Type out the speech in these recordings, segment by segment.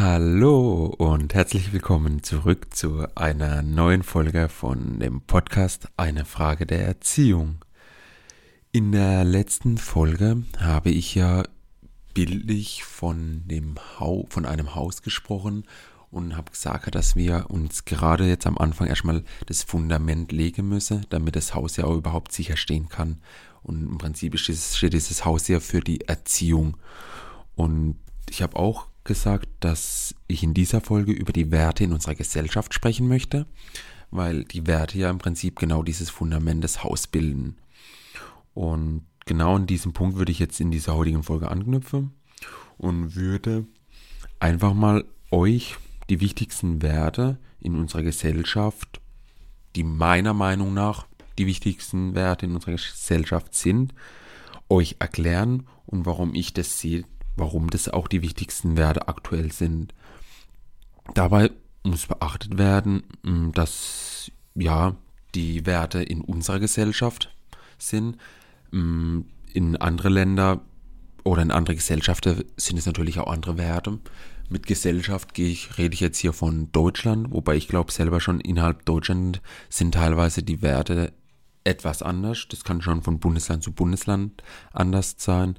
Hallo und herzlich willkommen zurück zu einer neuen Folge von dem Podcast Eine Frage der Erziehung. In der letzten Folge habe ich ja bildlich von dem Hau von einem Haus gesprochen und habe gesagt, dass wir uns gerade jetzt am Anfang erstmal das Fundament legen müssen, damit das Haus ja auch überhaupt sicher stehen kann. Und im Prinzip steht dieses Haus ja für die Erziehung. Und ich habe auch gesagt, dass ich in dieser Folge über die Werte in unserer Gesellschaft sprechen möchte, weil die Werte ja im Prinzip genau dieses Fundament des Haus bilden. Und genau an diesem Punkt würde ich jetzt in dieser heutigen Folge anknüpfen und würde einfach mal euch die wichtigsten Werte in unserer Gesellschaft, die meiner Meinung nach die wichtigsten Werte in unserer Gesellschaft sind, euch erklären und warum ich das sehe, warum das auch die wichtigsten Werte aktuell sind. Dabei muss beachtet werden, hm, dass ja die Werte in unserer Gesellschaft sind. Hm, in andere Länder oder in andere Gesellschaften sind es natürlich auch andere Werte. Mit Gesellschaft gehe ich, rede ich jetzt hier von Deutschland, wobei ich glaube selber schon innerhalb Deutschland sind teilweise die Werte etwas anders. Das kann schon von Bundesland zu Bundesland anders sein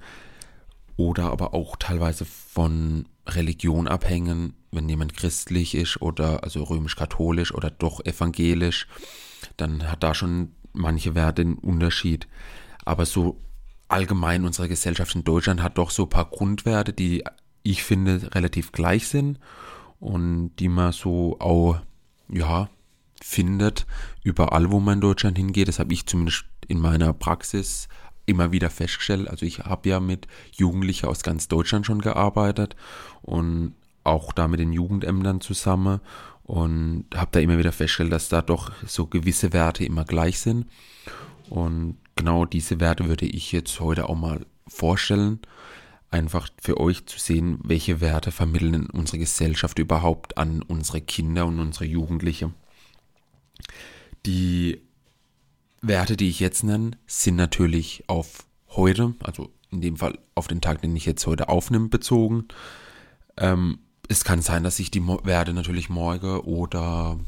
oder aber auch teilweise von Religion abhängen, wenn jemand christlich ist oder also römisch-katholisch oder doch evangelisch, dann hat da schon manche Werte einen Unterschied. Aber so allgemein unsere Gesellschaft in Deutschland hat doch so ein paar Grundwerte, die ich finde relativ gleich sind und die man so auch, ja, findet überall, wo man in Deutschland hingeht. Das habe ich zumindest in meiner Praxis immer wieder festgestellt. Also ich habe ja mit Jugendlichen aus ganz Deutschland schon gearbeitet und auch da mit den Jugendämtern zusammen und habe da immer wieder festgestellt, dass da doch so gewisse Werte immer gleich sind. Und genau diese Werte würde ich jetzt heute auch mal vorstellen. Einfach für euch zu sehen, welche Werte vermitteln unsere Gesellschaft überhaupt an unsere Kinder und unsere Jugendliche. Die Werte, die ich jetzt nenne, sind natürlich auf heute, also in dem Fall auf den Tag, den ich jetzt heute aufnehme, bezogen. Ähm, es kann sein, dass sich die Werte natürlich morgen oder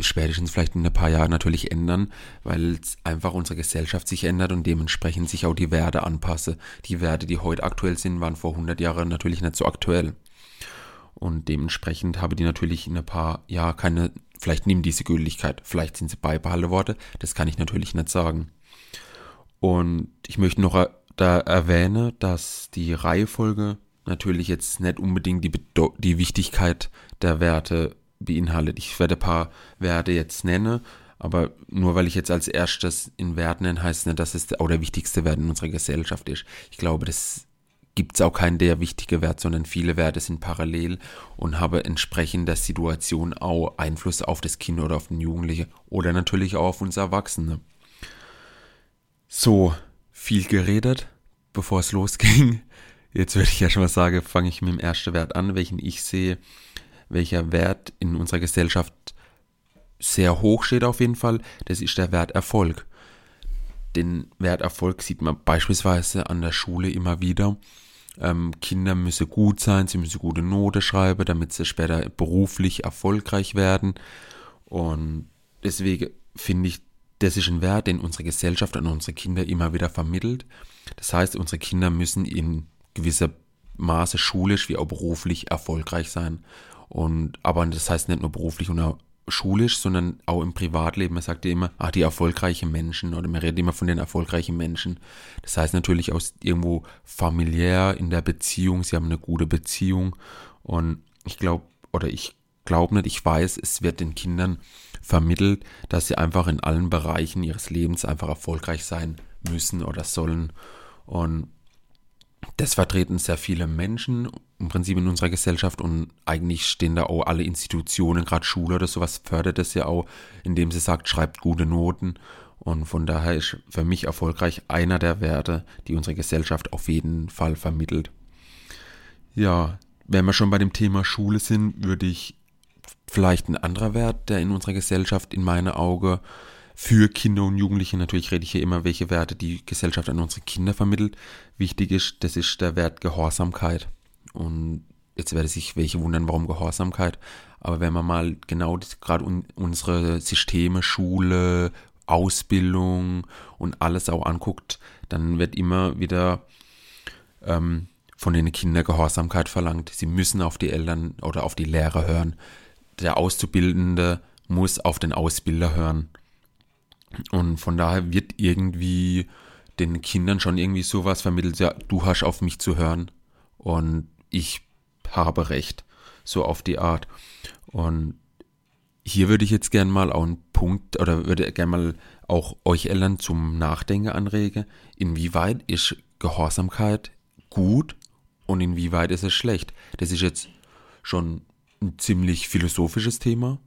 spätestens vielleicht in ein paar Jahren natürlich ändern, weil einfach unsere Gesellschaft sich ändert und dementsprechend sich auch die Werte anpasse. Die Werte, die heute aktuell sind, waren vor 100 Jahren natürlich nicht so aktuell. Und dementsprechend habe die natürlich in ein paar Jahren keine Vielleicht nehmen diese Gültigkeit, vielleicht sind sie beibehaltene Worte, das kann ich natürlich nicht sagen. Und ich möchte noch da erwähnen, dass die Reihefolge natürlich jetzt nicht unbedingt die, die Wichtigkeit der Werte beinhaltet. Ich werde ein paar Werte jetzt nennen, aber nur weil ich jetzt als erstes in Wert nenne, heißt nicht, dass es auch der wichtigste Wert in unserer Gesellschaft ist. Ich glaube, das gibt es auch keinen der wichtige Wert, sondern viele Werte sind parallel und haben entsprechend der Situation auch Einfluss auf das Kind oder auf den Jugendlichen oder natürlich auch auf uns Erwachsene. So, viel geredet, bevor es losging. Jetzt würde ich ja schon mal sagen, fange ich mit dem ersten Wert an, welchen ich sehe, welcher Wert in unserer Gesellschaft sehr hoch steht auf jeden Fall. Das ist der Wert Erfolg. Den Wert Erfolg sieht man beispielsweise an der Schule immer wieder. Ähm, Kinder müssen gut sein, sie müssen gute Note schreiben, damit sie später beruflich erfolgreich werden. Und deswegen finde ich, das ist ein Wert, den unsere Gesellschaft an unsere Kinder immer wieder vermittelt. Das heißt, unsere Kinder müssen in gewisser Maße schulisch wie auch beruflich erfolgreich sein. Und aber das heißt nicht nur beruflich schulisch, sondern auch im Privatleben. Man sagt ja immer, ah, die erfolgreichen Menschen oder man redet immer von den erfolgreichen Menschen. Das heißt natürlich aus irgendwo familiär in der Beziehung, sie haben eine gute Beziehung und ich glaube, oder ich glaube nicht, ich weiß, es wird den Kindern vermittelt, dass sie einfach in allen Bereichen ihres Lebens einfach erfolgreich sein müssen oder sollen. Und das vertreten sehr viele Menschen im Prinzip in unserer Gesellschaft und eigentlich stehen da auch alle Institutionen, gerade Schule oder sowas fördert das ja auch, indem sie sagt, schreibt gute Noten. Und von daher ist für mich erfolgreich einer der Werte, die unsere Gesellschaft auf jeden Fall vermittelt. Ja, wenn wir schon bei dem Thema Schule sind, würde ich vielleicht ein anderer Wert, der in unserer Gesellschaft in meinen Augen für Kinder und Jugendliche, natürlich rede ich hier immer, welche Werte die Gesellschaft an unsere Kinder vermittelt, wichtig ist, das ist der Wert Gehorsamkeit. Und jetzt werde sich welche wundern, warum Gehorsamkeit. Aber wenn man mal genau gerade un, unsere Systeme, Schule, Ausbildung und alles auch anguckt, dann wird immer wieder ähm, von den Kindern Gehorsamkeit verlangt. Sie müssen auf die Eltern oder auf die Lehrer hören. Der Auszubildende muss auf den Ausbilder hören. Und von daher wird irgendwie den Kindern schon irgendwie sowas vermittelt, ja, du hast auf mich zu hören und ich habe recht. So auf die Art. Und hier würde ich jetzt gern mal auch einen Punkt oder würde gern mal auch euch Eltern zum Nachdenken anregen, inwieweit ist Gehorsamkeit gut und inwieweit ist es schlecht. Das ist jetzt schon ein ziemlich philosophisches Thema,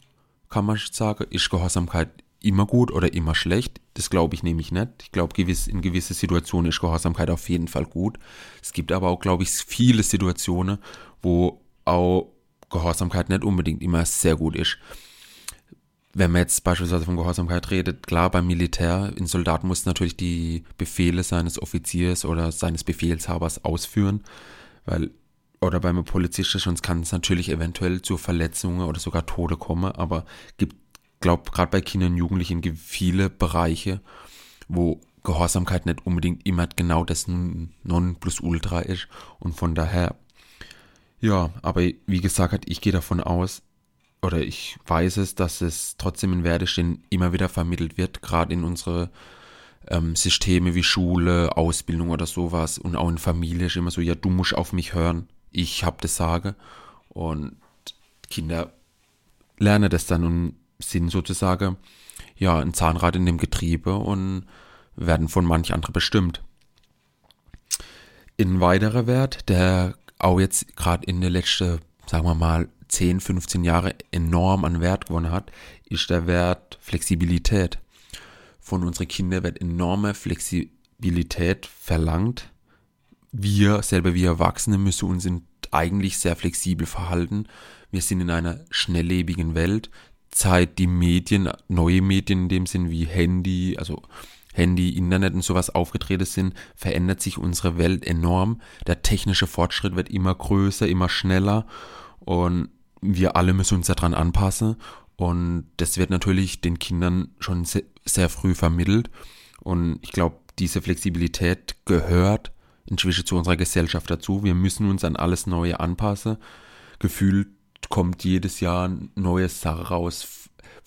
kann man sagen. Ist Gehorsamkeit immer gut oder immer schlecht? Das glaube ich nämlich nicht. Ich glaube, gewiss, in gewissen Situationen ist Gehorsamkeit auf jeden Fall gut. Es gibt aber auch, glaube ich, viele Situationen, wo auch Gehorsamkeit nicht unbedingt immer sehr gut ist. Wenn man jetzt beispielsweise von Gehorsamkeit redet, klar, beim Militär, ein Soldat muss natürlich die Befehle seines Offiziers oder seines Befehlshabers ausführen, weil, oder beim Polizisten, sonst kann es natürlich eventuell zu Verletzungen oder sogar Tode kommen, aber gibt, glaube gerade bei Kindern und Jugendlichen gibt viele Bereiche, wo Gehorsamkeit nicht unbedingt immer genau das Nonplusultra ist. Und von daher ja, aber wie gesagt, ich gehe davon aus, oder ich weiß es, dass es trotzdem in Werdestehen immer wieder vermittelt wird, gerade in unsere ähm, Systeme wie Schule, Ausbildung oder sowas. Und auch in Familie ist immer so, ja, du musst auf mich hören, ich hab das Sage. Und Kinder lernen das dann und sind sozusagen ja ein Zahnrad in dem Getriebe und werden von manch andere bestimmt. In weiterer Wert, der auch jetzt gerade in den letzten, sagen wir mal, 10, 15 Jahre enorm an Wert gewonnen hat, ist der Wert Flexibilität. Von unseren Kindern wird enorme Flexibilität verlangt. Wir selber, wir Erwachsene, müssen uns eigentlich sehr flexibel verhalten. Wir sind in einer schnelllebigen Welt. Zeit die Medien, neue Medien in dem Sinn wie Handy, also Handy, Internet und sowas aufgetreten sind, verändert sich unsere Welt enorm. Der technische Fortschritt wird immer größer, immer schneller und wir alle müssen uns daran anpassen. Und das wird natürlich den Kindern schon sehr, sehr früh vermittelt. Und ich glaube, diese Flexibilität gehört inzwischen zu unserer Gesellschaft dazu. Wir müssen uns an alles Neue anpassen. Gefühlt kommt jedes Jahr neue Sache raus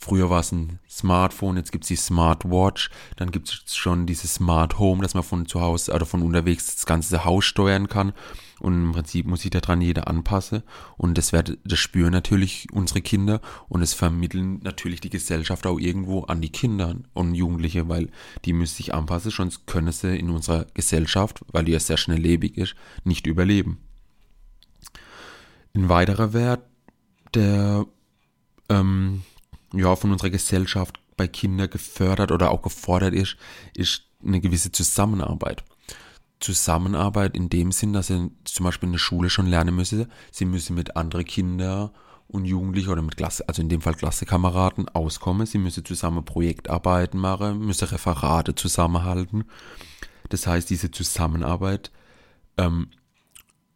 Früher war es ein Smartphone, jetzt gibt es die Smartwatch, dann gibt es schon dieses Smart Home, dass man von zu Hause oder von unterwegs das ganze Haus steuern kann. Und im Prinzip muss sich daran jeder anpassen. Und das, wird, das spüren natürlich unsere Kinder und es vermitteln natürlich die Gesellschaft auch irgendwo an die Kinder und Jugendliche, weil die müssen sich anpassen, sonst können sie in unserer Gesellschaft, weil die ja sehr schnelllebig ist, nicht überleben. Ein weiterer Wert, der ähm, ja, von unserer Gesellschaft bei Kindern gefördert oder auch gefordert ist, ist eine gewisse Zusammenarbeit. Zusammenarbeit in dem Sinn, dass sie zum Beispiel in der Schule schon lernen müssen, sie müssen mit anderen Kindern und Jugendlichen oder mit Klasse, also in dem Fall Klassekameraden auskommen, sie müssen zusammen Projektarbeiten machen, müssen Referate zusammenhalten. Das heißt, diese Zusammenarbeit ähm,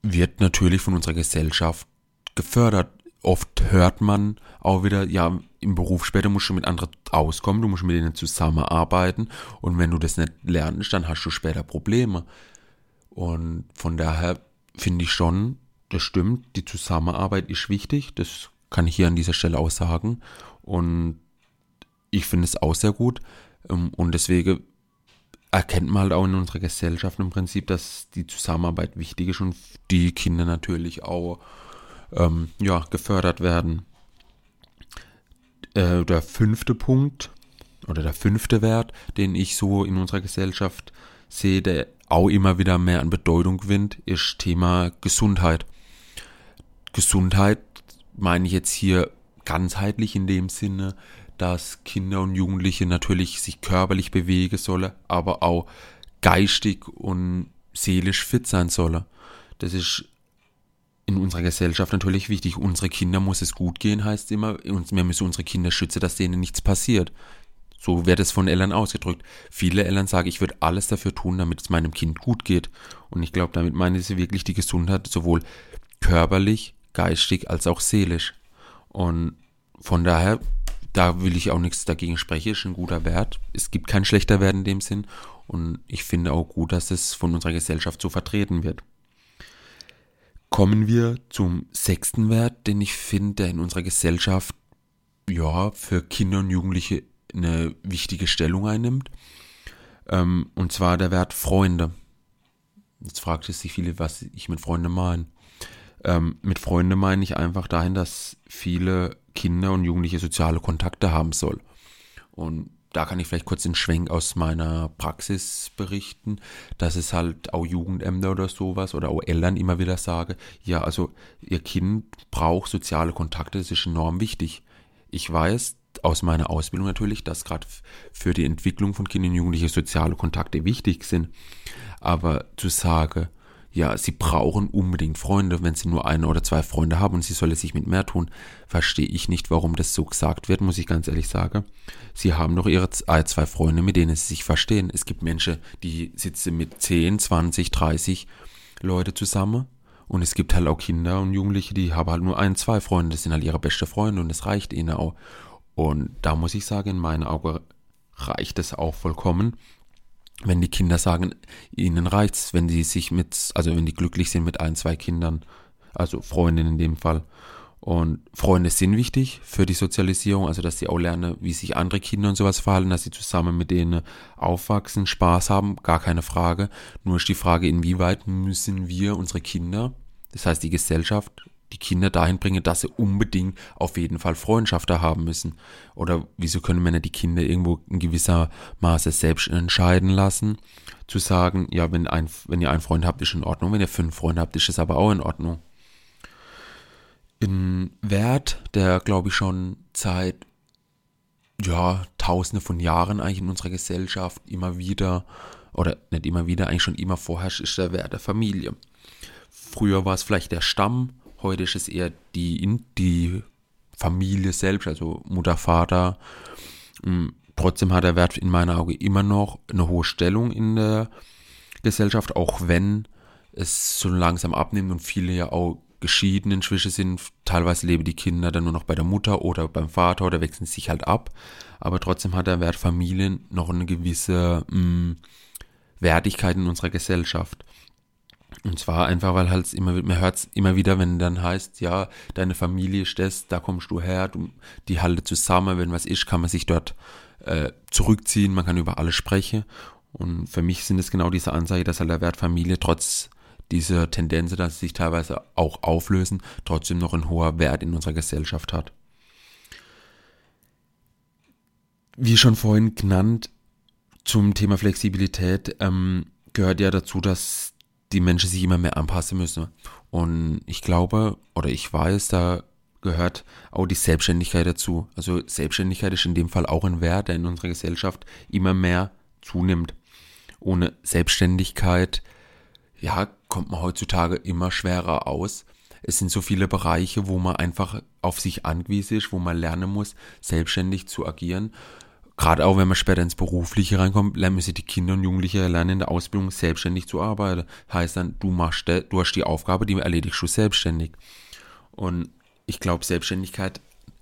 wird natürlich von unserer Gesellschaft gefördert oft hört man auch wieder, ja, im Beruf später musst du mit anderen auskommen, du musst mit denen zusammenarbeiten und wenn du das nicht lernst, dann hast du später Probleme. Und von daher finde ich schon, das stimmt, die Zusammenarbeit ist wichtig, das kann ich hier an dieser Stelle auch sagen und ich finde es auch sehr gut ähm, und deswegen erkennt man halt auch in unserer Gesellschaft im Prinzip, dass die Zusammenarbeit wichtig ist und die Kinder natürlich auch ähm, ja, gefördert werden. Äh, der fünfte Punkt oder der fünfte Wert, den ich so in unserer Gesellschaft sehe, der auch immer wieder mehr an Bedeutung gewinnt, ist Thema Gesundheit. Gesundheit meine ich jetzt hier ganzheitlich in dem Sinne, dass Kinder und Jugendliche natürlich sich körperlich bewegen sollen, aber auch geistig und seelisch fit sein sollen. Das ist in unserer Gesellschaft natürlich wichtig. Unsere Kinder muss es gut gehen, heißt immer. Wir müssen unsere Kinder schützen, dass denen nichts passiert. So wird es von Eltern ausgedrückt. Viele Eltern sagen, ich würde alles dafür tun, damit es meinem Kind gut geht. Und ich glaube, damit meinen sie wirklich die Gesundheit sowohl körperlich, geistig als auch seelisch. Und von daher, da will ich auch nichts dagegen sprechen, ist ein guter Wert. Es gibt keinen schlechter Wert in dem Sinn. Und ich finde auch gut, dass es von unserer Gesellschaft so vertreten wird. Kommen wir zum sechsten Wert, den ich finde, der in unserer Gesellschaft ja für Kinder und Jugendliche eine wichtige Stellung einnimmt. Ähm, und zwar der Wert Freunde. Jetzt fragt es sich viele, was ich mit Freunde meine. Ähm, mit Freunde meine ich einfach dahin, dass viele Kinder und Jugendliche soziale Kontakte haben soll. Und da kann ich vielleicht kurz den Schwenk aus meiner Praxis berichten, dass es halt auch Jugendämter oder sowas oder auch Eltern immer wieder sagen, ja, also ihr Kind braucht soziale Kontakte, das ist enorm wichtig. Ich weiß aus meiner Ausbildung natürlich, dass gerade für die Entwicklung von Kindern und Jugendlichen soziale Kontakte wichtig sind. Aber zu sagen, ja, sie brauchen unbedingt Freunde, wenn sie nur eine oder zwei Freunde haben und sie solle sich mit mehr tun, verstehe ich nicht, warum das so gesagt wird, muss ich ganz ehrlich sagen. Sie haben doch ihre äh, zwei Freunde, mit denen sie sich verstehen. Es gibt Menschen, die sitzen mit 10, 20, 30 Leute zusammen und es gibt halt auch Kinder und Jugendliche, die haben halt nur ein, zwei Freunde, das sind halt ihre beste Freunde und das reicht ihnen auch. Und da muss ich sagen, in meinen Augen reicht es auch vollkommen, wenn die Kinder sagen, ihnen reicht's, wenn sie sich mit, also wenn die glücklich sind mit ein, zwei Kindern, also Freundinnen in dem Fall. Und Freunde sind wichtig für die Sozialisierung, also dass sie auch lernen, wie sich andere Kinder und sowas verhalten, dass sie zusammen mit denen aufwachsen, Spaß haben, gar keine Frage. Nur ist die Frage, inwieweit müssen wir unsere Kinder, das heißt die Gesellschaft, die Kinder dahin bringen, dass sie unbedingt auf jeden Fall Freundschaft da haben müssen? Oder wieso können Männer die Kinder irgendwo in gewisser Maße selbst entscheiden lassen? Zu sagen, ja, wenn, ein, wenn ihr einen Freund habt, ist in Ordnung, wenn ihr fünf Freunde habt, ist es aber auch in Ordnung. Ein Wert, der glaube ich schon seit ja, tausende von Jahren eigentlich in unserer Gesellschaft immer wieder, oder nicht immer wieder, eigentlich schon immer vorherrscht, ist der Wert der Familie. Früher war es vielleicht der Stamm, Heute ist es eher die, die Familie selbst, also Mutter, Vater. Mm, trotzdem hat der Wert in meinen Augen immer noch eine hohe Stellung in der Gesellschaft, auch wenn es so langsam abnimmt und viele ja auch geschieden inzwischen sind. Teilweise leben die Kinder dann nur noch bei der Mutter oder beim Vater oder wechseln sich halt ab. Aber trotzdem hat der Wert Familien noch eine gewisse mh, mm, Wertigkeit in unserer Gesellschaft. Und zwar einfach, weil halt immer, man hört es immer wieder, wenn dann heißt, ja, deine Familie ist das, da kommst du her, du, die halte zusammen, wenn was ist, kann man sich dort äh, zurückziehen, man kann über alles sprechen. Und für mich sind es genau diese Anzeige, dass halt der Wert Familie trotz dieser Tendenz, dass sie sich teilweise auch auflösen, trotzdem noch ein hoher Wert in unserer Gesellschaft hat. Wie schon vorhin genannt, zum Thema Flexibilität ähm, gehört ja dazu, dass die Menschen sich immer mehr anpassen müssen. Und ich glaube, oder ich weiß, da gehört auch die Selbstständigkeit dazu. Also Selbstständigkeit ist in dem Fall auch ein Wert, der in unserer Gesellschaft immer mehr zunimmt. Ohne Selbstständigkeit, ja, kommt man heutzutage immer schwerer aus. Es sind so viele Bereiche, wo man einfach auf sich angewiesen ist, wo man lernen muss, selbstständig zu agieren gerade auch wenn man später ins Berufliche reinkommt, sie die Kinder und Jugendliche lernen in der Ausbildung selbstständig zu arbeiten. Heißt dann, du machst, du hast die Aufgabe, die erledigst du selbstständig. Und ich glaube, Selbstständigkeit,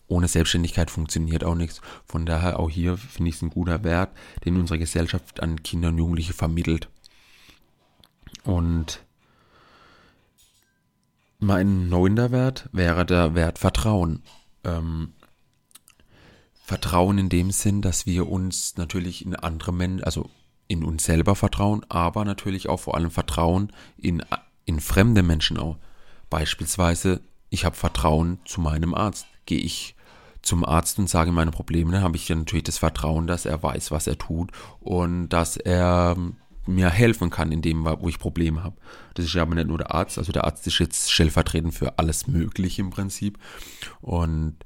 ohne Selbstständigkeit funktioniert auch nichts. Von daher auch hier finde ich es ein guter Wert, den unsere Gesellschaft an Kinder und Jugendliche vermittelt. Und mein neuner Wert wäre der Wert Vertrauen. Ähm, Vertrauen in dem Sinn, dass wir uns natürlich in andere Menschen, also in uns selber vertrauen, aber natürlich auch vor allem Vertrauen in, in fremde Menschen auch. Beispielsweise, ich habe Vertrauen zu meinem Arzt. Gehe ich zum Arzt und sage meine Probleme, dann habe ich ja natürlich das Vertrauen, dass er weiß, was er tut und dass er mir helfen kann in dem, wo ich Probleme habe. Das ist ja aber nicht nur der Arzt, also der Arzt ist jetzt stellvertretend für alles Mögliche im Prinzip. Und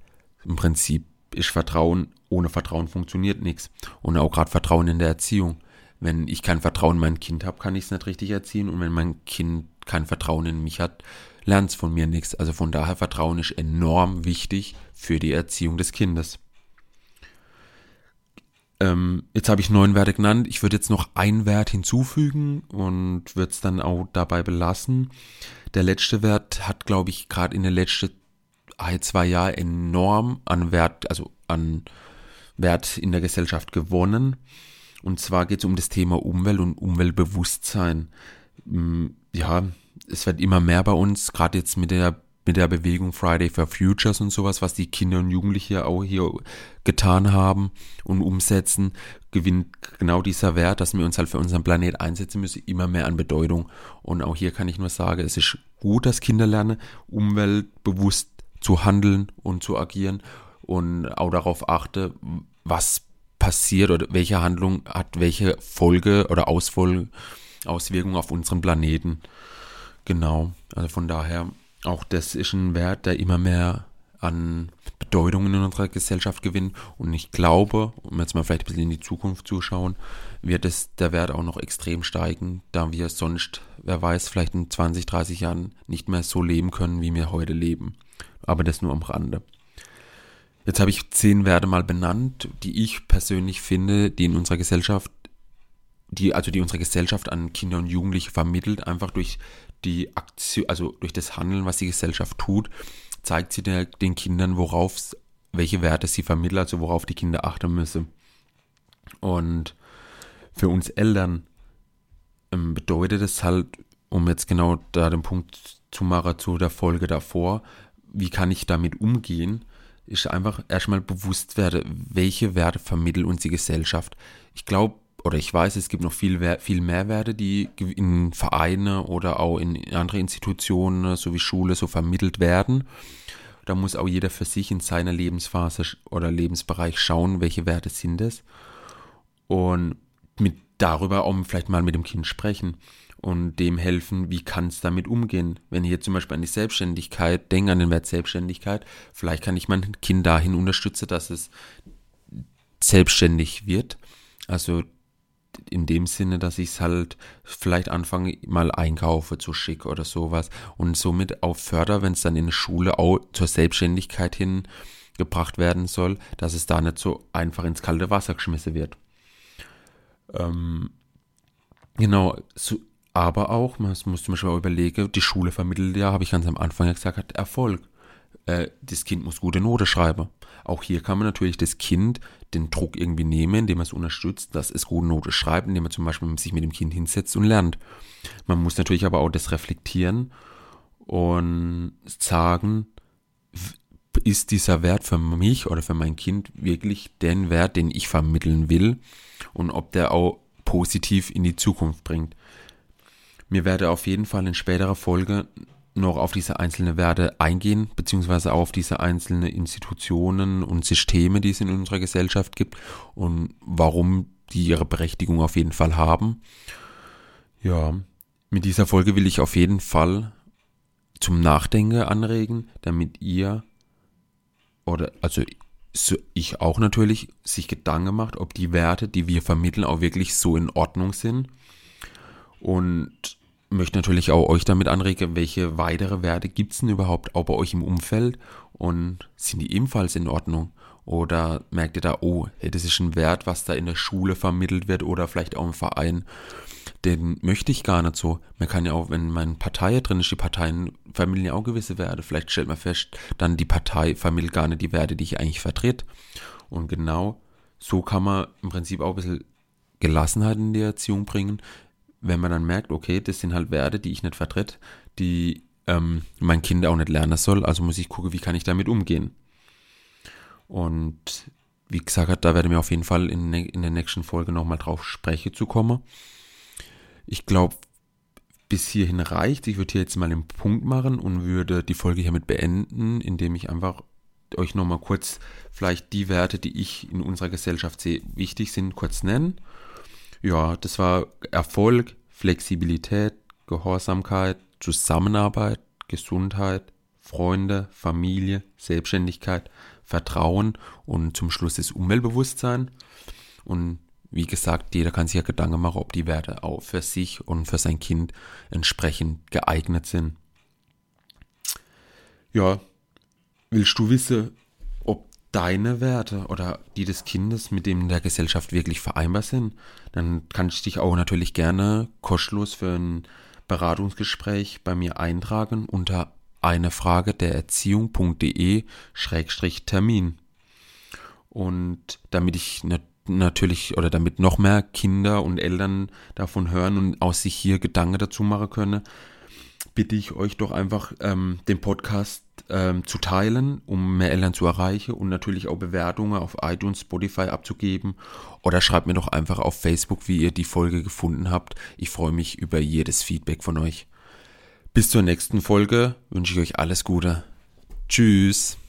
im Prinzip ist Vertrauen, ohne Vertrauen funktioniert nichts. Und auch gerade Vertrauen in der Erziehung. Wenn ich kein Vertrauen in mein Kind habe, kann ich es nicht richtig erziehen. Und wenn mein Kind kein Vertrauen in mich hat, lernt es von mir nichts. Also von daher Vertrauen ist enorm wichtig für die Erziehung des Kindes. ähm, jetzt habe ich neun Werte genannt. Ich würde jetzt noch einen Wert hinzufügen und würde es dann auch dabei belassen. Der letzte Wert hat, glaube ich, gerade in den letzten ein, zwei Jahren enorm an Wert, also an Wert in der Gesellschaft gewonnen. Und zwar geht es um das Thema Umwelt und Umweltbewusstsein. Mm, ja, es wird immer mehr bei uns, gerade jetzt mit der mit der Bewegung Friday for Futures und sowas, was die Kinder und Jugendliche auch hier getan haben und umsetzen, gewinnt genau dieser Wert, dass wir uns halt für unseren Planet einsetzen müssen, immer mehr an Bedeutung. Und auch hier kann ich nur sagen, es ist gut, dass Kinder lernen, umweltbewusst zu handeln und zu agieren und auch darauf achte, was passiert oder welche Handlung hat welche Folge oder Ausfolge, Auswirkung auf unseren Planeten. Genau, also von daher auch das ist ein Wert, der immer mehr an Bedeutung in unserer Gesellschaft gewinnt. Und ich glaube, um jetzt mal vielleicht ein bisschen in die Zukunft zu schauen, wird es der Wert auch noch extrem steigen, da wir sonst, wer weiß, vielleicht in 20, 30 Jahren nicht mehr so leben können, wie wir heute leben. Aber das nur am Rande. Jetzt habe ich zehn Werte mal benannt, die ich persönlich finde, die in unserer Gesellschaft, die, also die unsere Gesellschaft an Kinder und Jugendliche vermittelt, einfach durch die Aktion, also durch das Handeln, was die Gesellschaft tut, zeigt sie der, den Kindern, worauf, welche Werte sie vermittelt, also worauf die Kinder achten müssen. Und für uns Eltern ähm, bedeutet es halt, um jetzt genau da den Punkt zu machen zu der Folge davor, wie kann ich damit umgehen, ist einfach erstmal bewusst werde, welche Werte vermittelt uns die Gesellschaft. Ich glaube, oder ich weiß, es gibt noch viel, viel mehr Werte, die in Vereine oder auch in andere Institutionen, so wie Schule, so vermittelt werden. Da muss auch jeder für sich in seiner Lebensphase oder Lebensbereich schauen, welche Werte sind es. Und mit darüber auch vielleicht mal mit dem Kind sprechen und dem helfen, wie kann es damit umgehen. Wenn ich jetzt zum Beispiel an die Selbstständigkeit denke, an den Wert Selbstständigkeit, vielleicht kann ich mein Kind dahin unterstützen, dass es selbstständig wird. Also in dem Sinne, dass ich es halt vielleicht anfange, mal einkaufe zu schick oder sowas und somit auch förder, wenn es dann in der Schule auch zur Selbstständigkeit hin gebracht werden soll, dass es da nicht so einfach ins kalte Wasser geschmissen wird. Ähm, genau, so, aber auch, man muss zum Beispiel auch überlegen, die Schule vermittelt ja, habe ich ganz am Anfang ja gesagt, hat Erfolg. Äh, das Kind muss gute Note schreiben. Auch hier kann man natürlich das Kind den Druck irgendwie nehmen, indem man es unterstützt, dass es gute Note schreibt, indem man zum Beispiel sich mit dem Kind hinsetzt und lernt. Man muss natürlich aber auch das reflektieren und sagen, ist dieser Wert für mich oder für mein Kind wirklich den Wert, den ich vermitteln will und ob der auch positiv in die Zukunft bringt. Mir werde auf jeden Fall in späterer Folge noch auf diese einzelnen Werte eingehen, beziehungsweise auch auf diese einzelnen Institutionen und Systeme, die es in unserer Gesellschaft gibt und warum die ihre Berechtigung auf jeden Fall haben. Ja, mit dieser Folge will ich auf jeden Fall zum Nachdenken anregen, damit ihr oder also ich auch natürlich sich Gedanken macht, ob die Werte, die wir vermitteln, auch wirklich so in Ordnung sind. Und möchte natürlich auch euch damit anregen, welche weitere Werte gibt es denn überhaupt auch bei euch im Umfeld und sind die ebenfalls in Ordnung? Oder merkt ihr da, oh, das ist ein Wert, was da in der Schule vermittelt wird oder vielleicht auch im Verein, den möchte ich gar nicht so. Man kann ja auch, wenn meine Partei drin ist, die Parteien vermitteln ja auch gewisse Werte. Vielleicht stellt man fest, dann die Partei vermittelt gar nicht die Werte, die ich eigentlich vertrete. Und genau so kann man im Prinzip auch ein bisschen Gelassenheit in die Erziehung bringen, wenn man dann merkt, okay, das sind halt Werte, die ich nicht vertrete, die ähm, mein Kind auch nicht lernen soll, also muss ich gucken, wie kann ich damit umgehen. Und wie gesagt, da werde ich mir auf jeden Fall in, in der nächsten Folge nochmal drauf sprechen zu kommen. Ich glaube, bis hierhin reicht. Ich würde hier jetzt mal den Punkt machen und würde die Folge hiermit beenden, indem ich einfach euch nochmal kurz vielleicht die Werte, die ich in unserer Gesellschaft sehe, wichtig sind, kurz nennen ja, das war Erfolg, Flexibilität, Gehorsamkeit, Zusammenarbeit, Gesundheit, Freunde, Familie, Selbstständigkeit, Vertrauen und zum Schluss das Umweltbewusstsein. Und wie gesagt, jeder kann sich ja Gedanken machen, ob die Werte auch für sich und für sein Kind entsprechend geeignet sind. Ja, willst du wissen, ob deine Werte oder die des Kindes mit dem der Gesellschaft wirklich vereinbar sind, dann kann ich dich auch natürlich gerne kostenlos für ein Beratungsgespräch bei mir eintragen unter eine Frage der Erziehung.de Schrägstrich Termin. Und damit ich natürlich oder damit noch mehr Kinder und Eltern davon hören und aus sich hier Gedanken dazu machen können, bitte ich euch doch einfach ähm, den Podcast ähm, zu teilen, um mehr Eltern zu erreichen und natürlich auch Bewertungen auf iTunes, Spotify abzugeben. Oder schreibt mir doch einfach auf Facebook, wie ihr die Folge gefunden habt. Ich freue mich über jedes Feedback von euch. Bis zur nächsten Folge wünsche ich euch alles Gute. Tschüss.